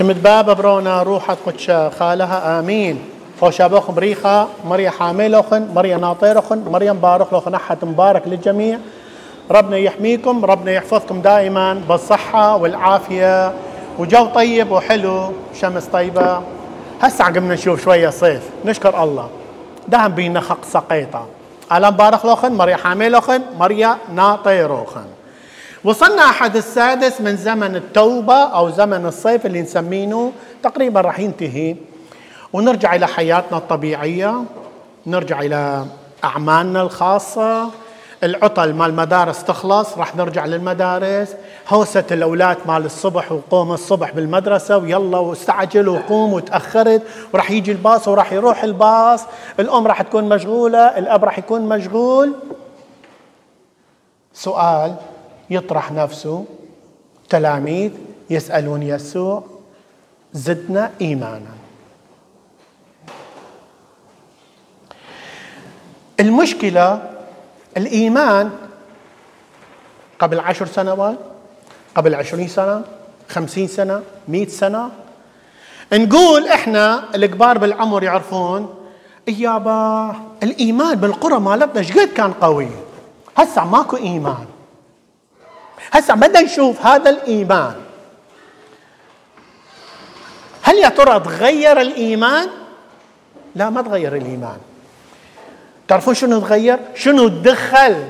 شمت باب برونا روحت قدش خالها آمين. فوشا بخم ريخا مريا حاملوخن مريا ناطيرخن مريم بارخلوخن أحد مبارك للجميع. ربنا يحميكم ربنا يحفظكم دائما بالصحة والعافية. وجو طيب وحلو شمس طيبة. هسه عقبنا نشوف شوية صيف. نشكر الله. دهم بينا خق سقيطة ألم بارخ لوخن مريا حاملوخن مريا ناطيروخن وصلنا أحد السادس من زمن التوبة أو زمن الصيف اللي نسمينه تقريبا راح ينتهي. ونرجع إلى حياتنا الطبيعية نرجع إلى أعمالنا الخاصة. العطل مال المدارس تخلص راح نرجع للمدارس. هوسة الأولاد مال الصبح وقوم الصبح بالمدرسة ويلا واستعجل وقوم وتأخرت. وراح يجي الباص وراح يروح الباص. الأم راح تكون مشغولة الأب راح يكون مشغول. سؤال يطرح نفسه تلاميذ يسألون يسوع زدنا إيمانا. المشكلة الإيمان قبل عشر سنوات قبل عشرين سنة خمسين سنة مئة سنة. نقول إحنا الكبار بالعمر يعرفون يابا الإيمان بالقرى مالتنا شقد كان قوي؟ هسه ماكو إيمان. هسه بدنا نشوف هذا الإيمان هل يا ترى تغير الإيمان؟ لا ما تغير الإيمان تعرفون شنو تغير؟ شنو دخل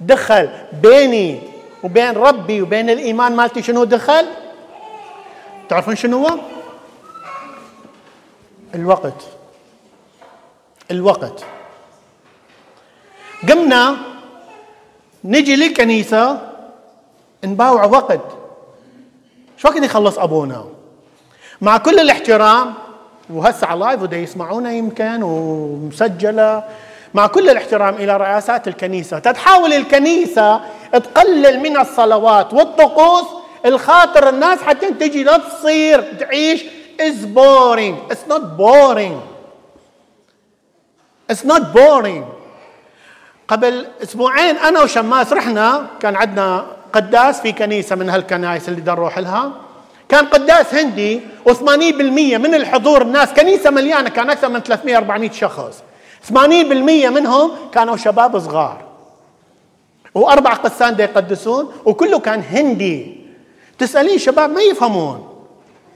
دخل بيني وبين ربي وبين الإيمان مالتي شنو دخل؟ تعرفون شنو هو؟ الوقت الوقت قمنا نجي للكنيسة نباوع وقت. شو وقت يخلص أبونا مع كل الاحترام وهسه على لايف ودا يسمعونا يمكن ومسجلة. مع كل الاحترام إلى رئاسات الكنيسة. تتحاول الكنيسة تقلل من الصلوات والطقوس الخاطر الناس حتى تجي لا تصير تعيش. Is boring. It's not boring. It's not boring. قبل أسبوعين أنا وشماس رحنا كان عندنا قداس في كنيسة من هالكنائس اللي نروح لها. كان قداس هندي و80% من الحضور الناس كنيسة مليانة كان أكثر من 300 400 شخص. 80% منهم كانوا شباب صغار. وأربع قسان يقدسون وكله كان هندي. تسألين شباب ما يفهمون؟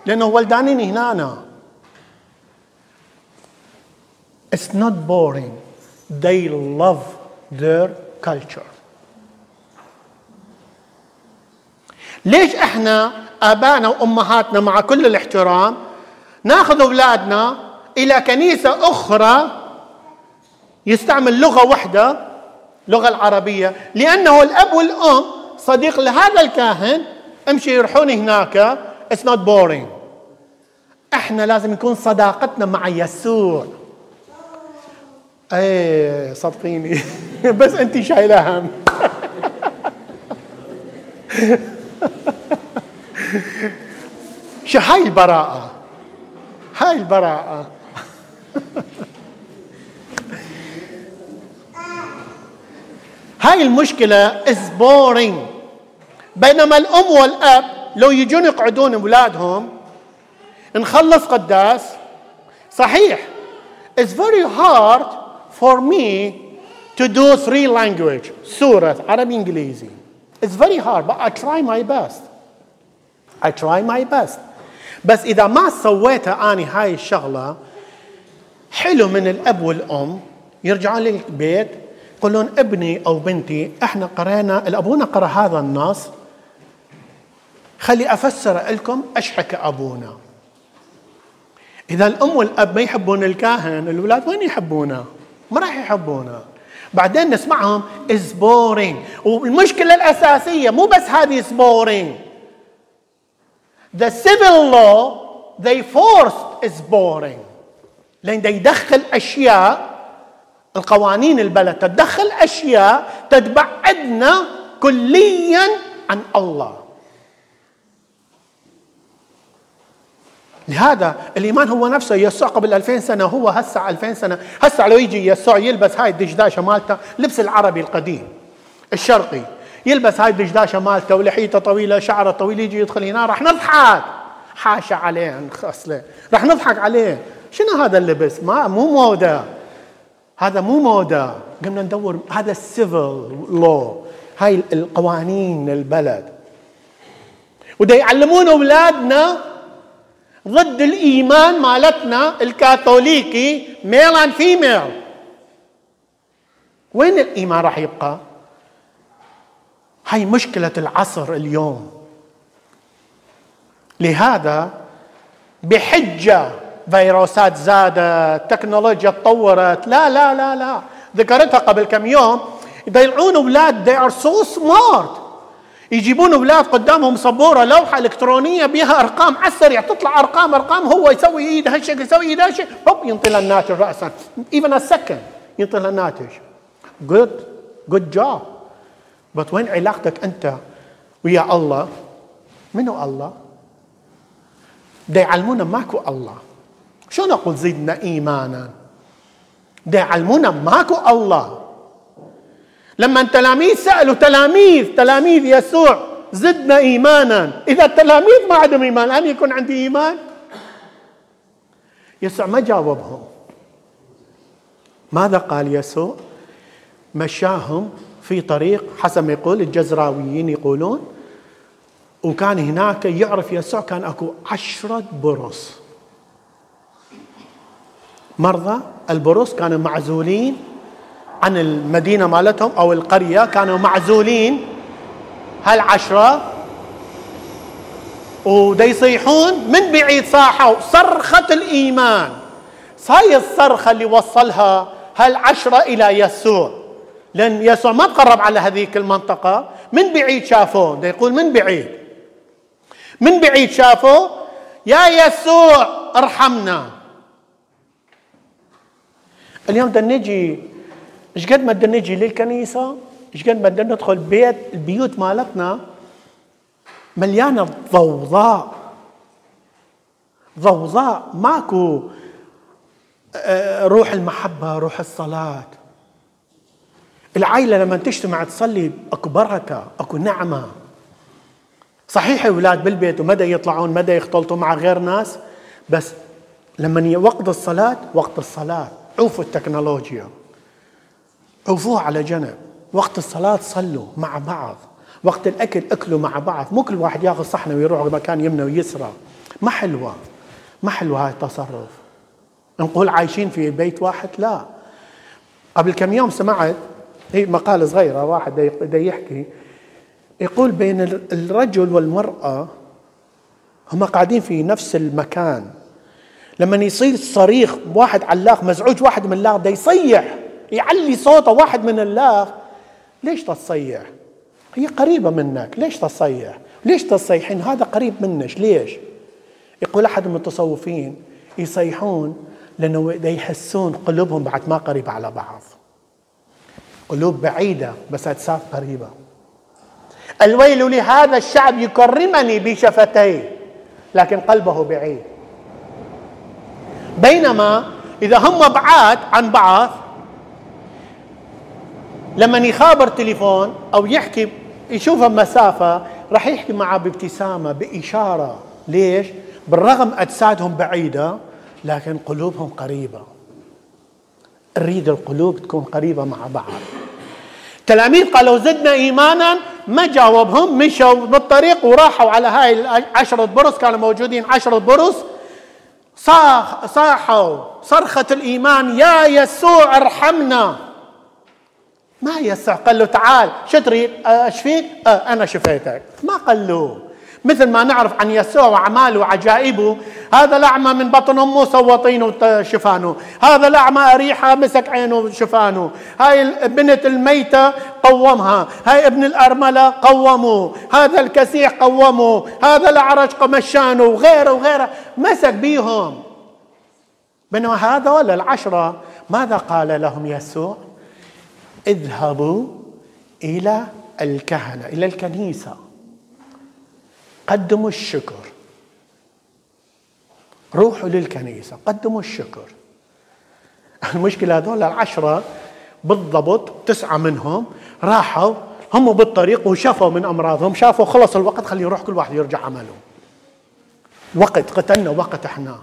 لأنه ولدانين هنا It's not boring. They love their culture. ليش إحنا آبائنا وأمهاتنا مع كل الاحترام ناخذ أولادنا إلى كنيسة أخرى يستعمل لغة واحدة لغة العربية لأنه الأب والأم صديق لهذا الكاهن امشي يروحون هناك it's not boring إحنا لازم يكون صداقتنا مع يسوع. إيه صدقيني. بس انت شايلة هم. هاي البراءة؟ هاي البراءة. هاي المشكلة is boring بينما الأم والأب لو يجون يقعدون أولادهم نخلص قداس. صحيح it's very hard for me to do three language سورث عربي إنجليزي. It's very hard but I try my best. I try my best. بس إذا ما سويتها أنا هاي الشغلة حلو من الأب والأم يرجعون للبيت يقولون ابني أو بنتي إحنا قرينا الأبونا قرأ هذا النص. خلي أفسر لكم إيش حكى أبونا. إذا الأم والأب ما يحبون الكاهن الأولاد وين يحبونه؟ ما راح يحبونه. بعدين نسمعهم. is boring والمشكلة الأساسية مو بس هذه is boring the civil law they forced is boring. لأن يدخل أشياء القوانين البلد تتدخل أشياء تتبعدنا كليا عن الله. لهذا الإيمان هو نفسه يسوع قبل 2000 سنة هو هسه 2000 سنة. هسه لو يجي يسوع يلبس هاي الدشداشه مالته لبس العربي القديم الشرقي يلبس هاي الدشداشه مالته ولحيته طويلة شعره طويل يجي يدخل هنا راح نضحك. حاشا عليه خصلة. رح نضحك عليه. شنو هذا اللبس؟ ما مو موده هذا مو موده قمنا ندور. هذا ال civil law هاي القوانين البلد. ودا يعلمون أولادنا ضد الإيمان مالتنا الكاثوليكي male and female وين الإيمان راح يبقى؟ هاي مشكلة العصر اليوم. لهذا بحجة فيروسات زادت تكنولوجيا تطورت لا لا لا لا. ذكرتها قبل كم يوم. يضيعون أولاد they are so smart. يجيبون أولاد قدامهم سبورة لوحة إلكترونية بها أرقام على السريع تطلع أرقام أرقام هو يسوي ايده هالشكل يسوي ايده هالشكل هوب ينطي الناتج راسا. even ال school ينطي له الناتج. good good job بس وين علاقتك أنت ويا الله؟ منو الله؟ دا يعلمونا ماكو الله. شو نقول زدنا ايمانا؟ دا يعلمونا ماكو الله. لما التلاميذ سألوا تلاميذ تلاميذ يسوع زدنا إيمانا. إذا التلاميذ ما عندهم إيمان هل يكون عندي إيمان؟ يسوع ما جاوبهم. ماذا قال يسوع؟ مشاهم في طريق حسب ما يقول الجزراويين يقولون وكان هناك يعرف يسوع كان أكو عشرة برص. مرضى البرص كانوا معزولين عن المدينة مالتهم أو القرية كانوا معزولين. هالعشره ودا يصيحون من بعيد صاحوا صرخة الإيمان. هاي الصرخة اللي وصلها هالعشرة إلى يسوع؟ لأن يسوع ما تقرب على هذيك المنطقة. من بعيد شافوه؟ دا يقول من بعيد. من بعيد شافوه؟ يا يسوع ارحمنا. اليوم بدنا نجي إيش قد ما بدنا نجي للكنيسة؟ إيش قد ما بدنا ندخل بيت البيوت مالتنا؟ مليانه ضوضاء ضوضاء ماكو آه، روح المحبة روح الصلاة. العائلة لما تجتمع تصلي اكو بركه أكو نعمة. صحيح أولاد بالبيت ومدى يطلعون مدى يختلطوا مع غير ناس بس لما وقت الصلاة وقت الصلاة. عوفوا التكنولوجيا. عوفوها على جنب. وقت الصلاة صلوا مع بعض. وقت الأكل أكلوا مع بعض. مو كل واحد ياخذ صحنة ويروح مكان يمنى ويسرى. ما حلوة. ما حلوة هاي التصرف. نقول عايشين في بيت واحد؟ لا. قبل كم يوم سمعت هي مقالة صغيرة واحد دا يحكي. يقول بين الرجل والمرأة هم قاعدين في نفس المكان. لما يصير صريخ واحد علاق مزعوج واحد من اللاغ ده يصيح. يعلي صوته واحد من اللاغ ليش تصيح هي قريبة منك. ليش تصيح ليش تصيحين هذا قريب منك. ليش؟ يقول أحد المتصوفين يصيحون لأنه يحسون قلوبهم بعد ما قريبة على بعض. قلوب بعيدة بس أجساد قريبة. الويل لهذا الشعب يكرمني بشفتيه لكن قلبه بعيد. بينما إذا هم بعاد عن بعض لما يخابر تليفون أو يحكي يشوفه مسافه راح يحكي معه بابتسامة بإشارة. ليش؟ بالرغم أجسادهم بعيدة لكن قلوبهم قريبة. نريد القلوب تكون قريبة مع بعض. تلاميذ قالوا زدنا إيمانا ما جاوبهم مشوا بالطريق وراحوا على هاي عشرة برص كانوا موجودين عشرة برص. صاح صاحوا صرخة الإيمان يا يسوع ارحمنا. ما يسع؟ قال له تعال. شو تريد؟ إيش فيك آه أنا شفيتك. ما قال له. مثل ما نعرف عن يسوع وأعماله وعجائبه هذا الاعمى من بطن أمه سوى وشفانه هذا الاعمى أريحة مسك عينه وشفانه. هاي البنت الميتة قومها. هاي ابن الأرملة قومه. هذا الكسيح قومه. هذا الأعرج قمشانه. وغيره وغيره. مسك بيهم. بينما هذول العشرة ماذا قال لهم يسوع؟ اذهبوا إلى الكهنة إلى الكنيسة. قدموا الشكر. روحوا للكنيسة قدموا الشكر. المشكلة هذول العشرة بالضبط تسعة منهم راحوا هم بالطريق وشافوا من أمراضهم شافوا خلص الوقت خلي يروح كل واحد يرجع عمله. وقت قتلنا وقت إحنا.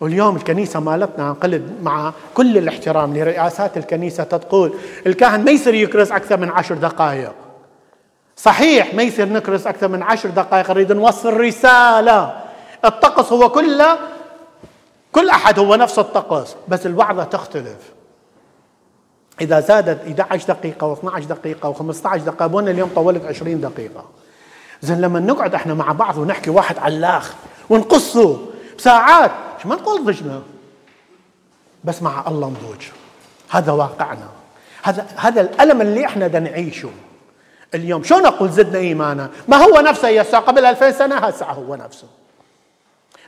واليوم الكنيسة مالتنا قلد مع كل الاحترام لرئاسات الكنيسة تقول الكاهن ما يصير يكرس أكثر من عشر دقائق. صحيح ما يصير نكرس أكثر من عشر دقائق نريد نوصل رسالة. الطقس هو كله كل أحد هو نفس الطقس بس الوعظة تختلف. إذا زادت 11 دقيقة و12 دقيقة و15 دقيقة ابونا اليوم طولت 20 دقيقة. زين لما نقعد إحنا مع بعض ونحكي واحد على الآخر ونقصه بساعات شو ما نقول ضجنا بس مع الله نضوج هذا واقعنا. هذا هذا الألم اللي إحنا بدنا نعيشه. اليوم شو نقول زدنا إيمانا؟ ما هو نفسه يسوع قبل 2000 سنة هسه هو نفسه.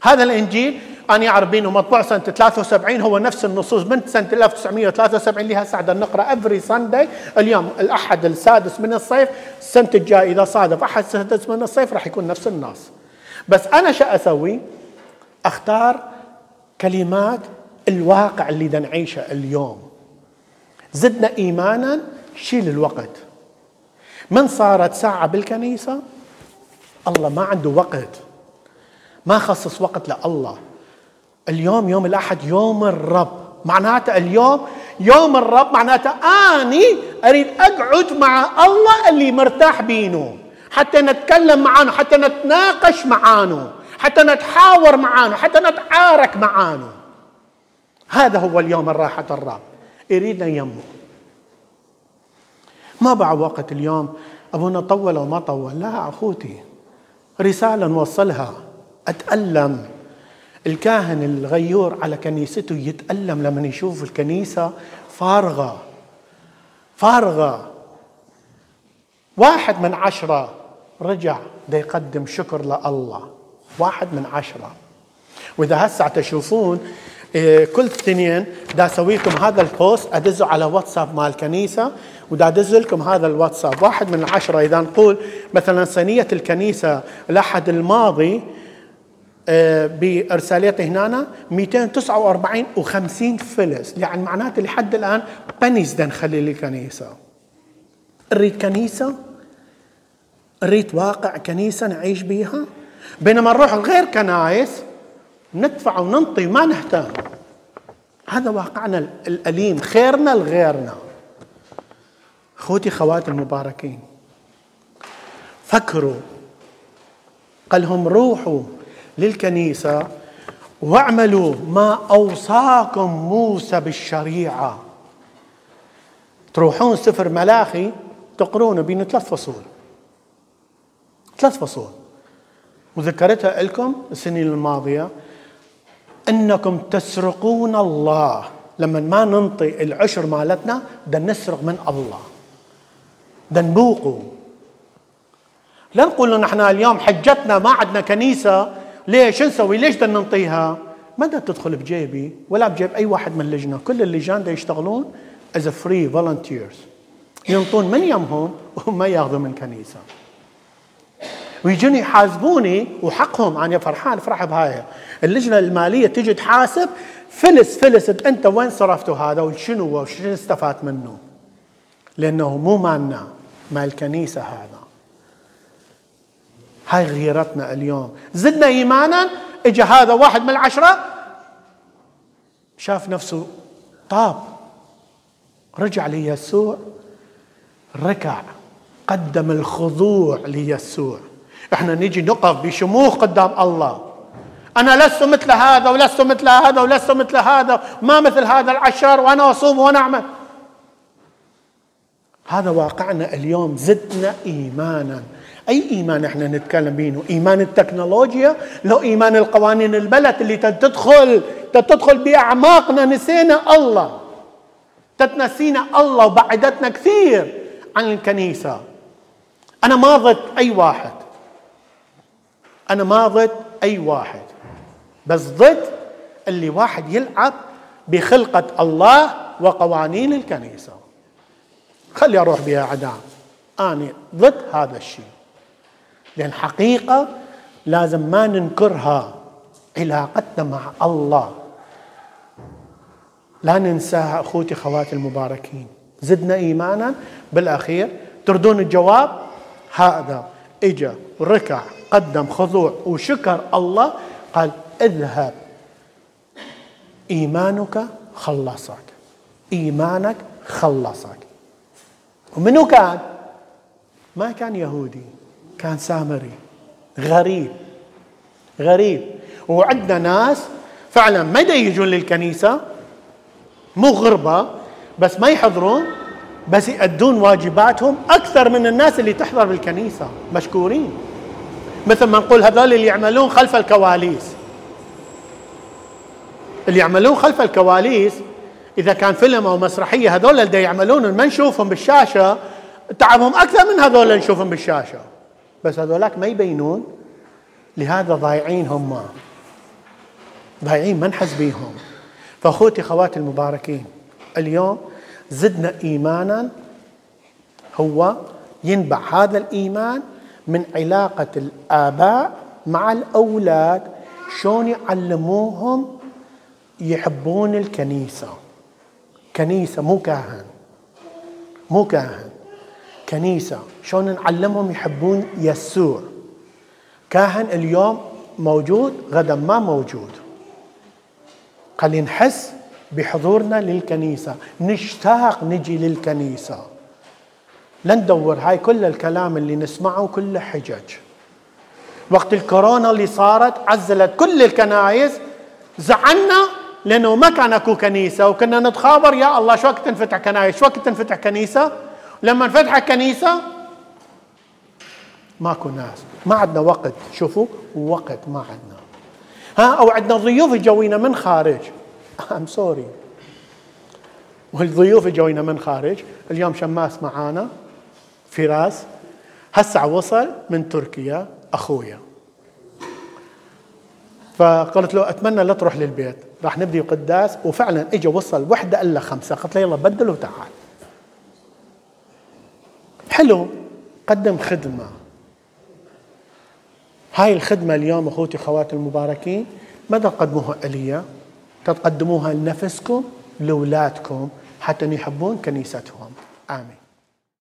هذا الإنجيل أنا اعرف بينه مطبوع سنة 73 هو نفس النصوص من سنة 1973 اللي هسه عندنا نقرأ افري ساندي اليوم الأحد السادس من الصيف السنة الجايه إذا صادف أحد السادس من الصيف راح يكون نفس النص. بس أنا شو أسوي؟ أختار كلمات الواقع اللي بدنا نعيشه اليوم. زدنا إيمانا شيل الوقت. من صارت ساعة بالكنيسة؟ الله ما عنده وقت. ما خصص وقت لله. اليوم يوم الأحد يوم الرب. معناته اليوم يوم الرب معناته أني أريد أقعد مع الله اللي مرتاح بينه. حتى نتكلم معانه حتى نتناقش معانه. حتى نتحاور معانه حتى نتعارك معانه هذا هو اليوم الراحة الرب يريدنا يمه ما بعد وقت اليوم أبونا طول وما طول. لا أخوتي رسالة نوصلها. أتألم. الكاهن الغيور على كنيسته يتألم لما يشوف الكنيسة فارغة. فارغة. واحد من عشرة رجع دا يقدم شكر لله. واحد من عشرة. وإذا هسه تشوفون إيه، كل اثنين دا لكم هذا البوست أدزه على واتساب مال الكنيسه ودا ادز لكم هذا الواتساب. واحد من عشرة. إذا نقول مثلا صينية الكنيسة الاحد الماضي بارساليته هنا 249 و50 فلس. يعني معناته لحد الآن بنيز بدنا نخلي للكنيسة. نريد كنيسة؟ نريد واقع كنيسة نعيش بيها؟ بينما نروح غير كنايس ندفع وننطي ما نهتم. هذا واقعنا الأليم خيرنا لغيرنا. أخوتي خواتي المباركين فكروا. قال لهم روحوا للكنيسة واعملوا ما أوصاكم موسى بالشريعة. تروحون سفر ملاخي تقرونه بين ثلاث فصول. ثلاث فصول. وذكرتها لكم السنين الماضية. إنكم تسرقون الله. لما ما ننطي العشر مالتنا بدنا نسرق من الله. بدنا نبوقه لا نقول نحن اليوم حجتنا ما عندنا كنيسة. ليش نسوي؟ ليش بدنا ننطيها؟ ما بدها تدخل بجيبي ولا بجيب أي واحد من اللجنة كل اللجان دا يشتغلون as a free volunteers. ينطون من يمهم وما ياخذوا من كنيسة. ويجوني يحاسبوني وحقهم أنا فرحان افرح بهاي. اللجنة المالية تجي تحاسب فلس فلس أنت وين صرفتوا هذا؟ وشنو؟ وشنو استفدت منه؟ لأنه مو مالنا مال الكنيسه هذا. هاي غيرتنا اليوم. زدنا إيمانا اجى هذا واحد من العشرة شاف نفسه طاب. رجع ليسوع ركع قدم الخضوع ليسوع. إحنا نيجي نقف بشموخ قدام الله. أنا لست مثل هذا ولست مثل هذا ولست مثل هذا ما مثل هذا العشر وأنا أصوم وأنا أعمل. هذا واقعنا اليوم زدنا إيمانا. أي إيمان إحنا نتكلم بينه؟ إيمان التكنولوجيا؟ لو إيمان القوانين البلد اللي تدخل تدخل بأعماقنا نسينا الله. تتنسينا الله وبعدتنا كثير عن الكنيسة. أنا ما ضد أي واحد. أنا ما ضد أي واحد بس ضد اللي واحد يلعب بخلقة الله وقوانين الكنيسة. خلي أروح بها عدام. أنا ضد هذا الشيء. لأن حقيقة لازم ما ننكرها. علاقتنا مع الله. لا ننساها أخوتي خواتي المباركين. زدنا إيمانا. بالأخير تردون الجواب؟ هذا إجا وركع قدم خضوع وشكر الله قال اذهب. إيمانك خلصك إيمانك خلصك ومنو كان؟ ما كان يهودي كان سامري. غريب غريب. وعندنا ناس فعلا ما يجون للكنيسة مو غربة بس ما يحضرون بس يأدون واجباتهم أكثر من الناس اللي تحضر بالكنيسة مشكورين. مثل ما نقول هذول اللي يعملون خلف الكواليس. اللي يعملون خلف الكواليس إذا كان فيلم أو مسرحية هذول اللي يعملون ما نشوفهم بالشاشة تعبهم أكثر من هذول اللي نشوفهم بالشاشة. بس هذولاك ما يبينون لهذا ضايعين هم. ضايعين ما نحس بيهم. فأخوتي خواتي المباركين اليوم زدنا ايمانا هو ينبع هذا الإيمان من علاقة الآباء مع الأولاد. شلون يعلموهم يحبون الكنيسة؟ كنيسة مو كاهن. مو كاهن. كنيسة. شلون نعلمهم يحبون يسوع؟ كاهن اليوم موجود غدا ما موجود. خلينا نحس بحضورنا للكنيسة. نشتاق نجي للكنيسة. لا ندور. هاي كل الكلام اللي نسمعه كله حجج. وقت الكورونا اللي صارت عزلت كل الكنايس زعلنا لأنه ما كان أكو كنيسة. وكنا نتخابر يا الله شو وقت تنفتح كنايس شو وقت تنفتح كنيسة؟ لما انفتح كنيسة ماكو ناس. ما عندنا وقت. شوفوا وقت ما عندنا. ها أو عندنا ضيوف يجوينا من خارج. I'm sorry والضيوف جوينا من خارج. اليوم شماس معانا. فراس هسه وصل من تركيا أخويا. فقلت له أتمنى لا تروح للبيت راح نبدي قداس. وفعلا اجى وصل وحدة إلا خمسة قلت له يلا بدل وتعال. حلو قدم خدمة. هاي الخدمة اليوم أخوتي خواتي المباركين ما تقدموها إلي تقدموها لنفسكم لاولادكم حتى يحبون كنيستهم. آمين.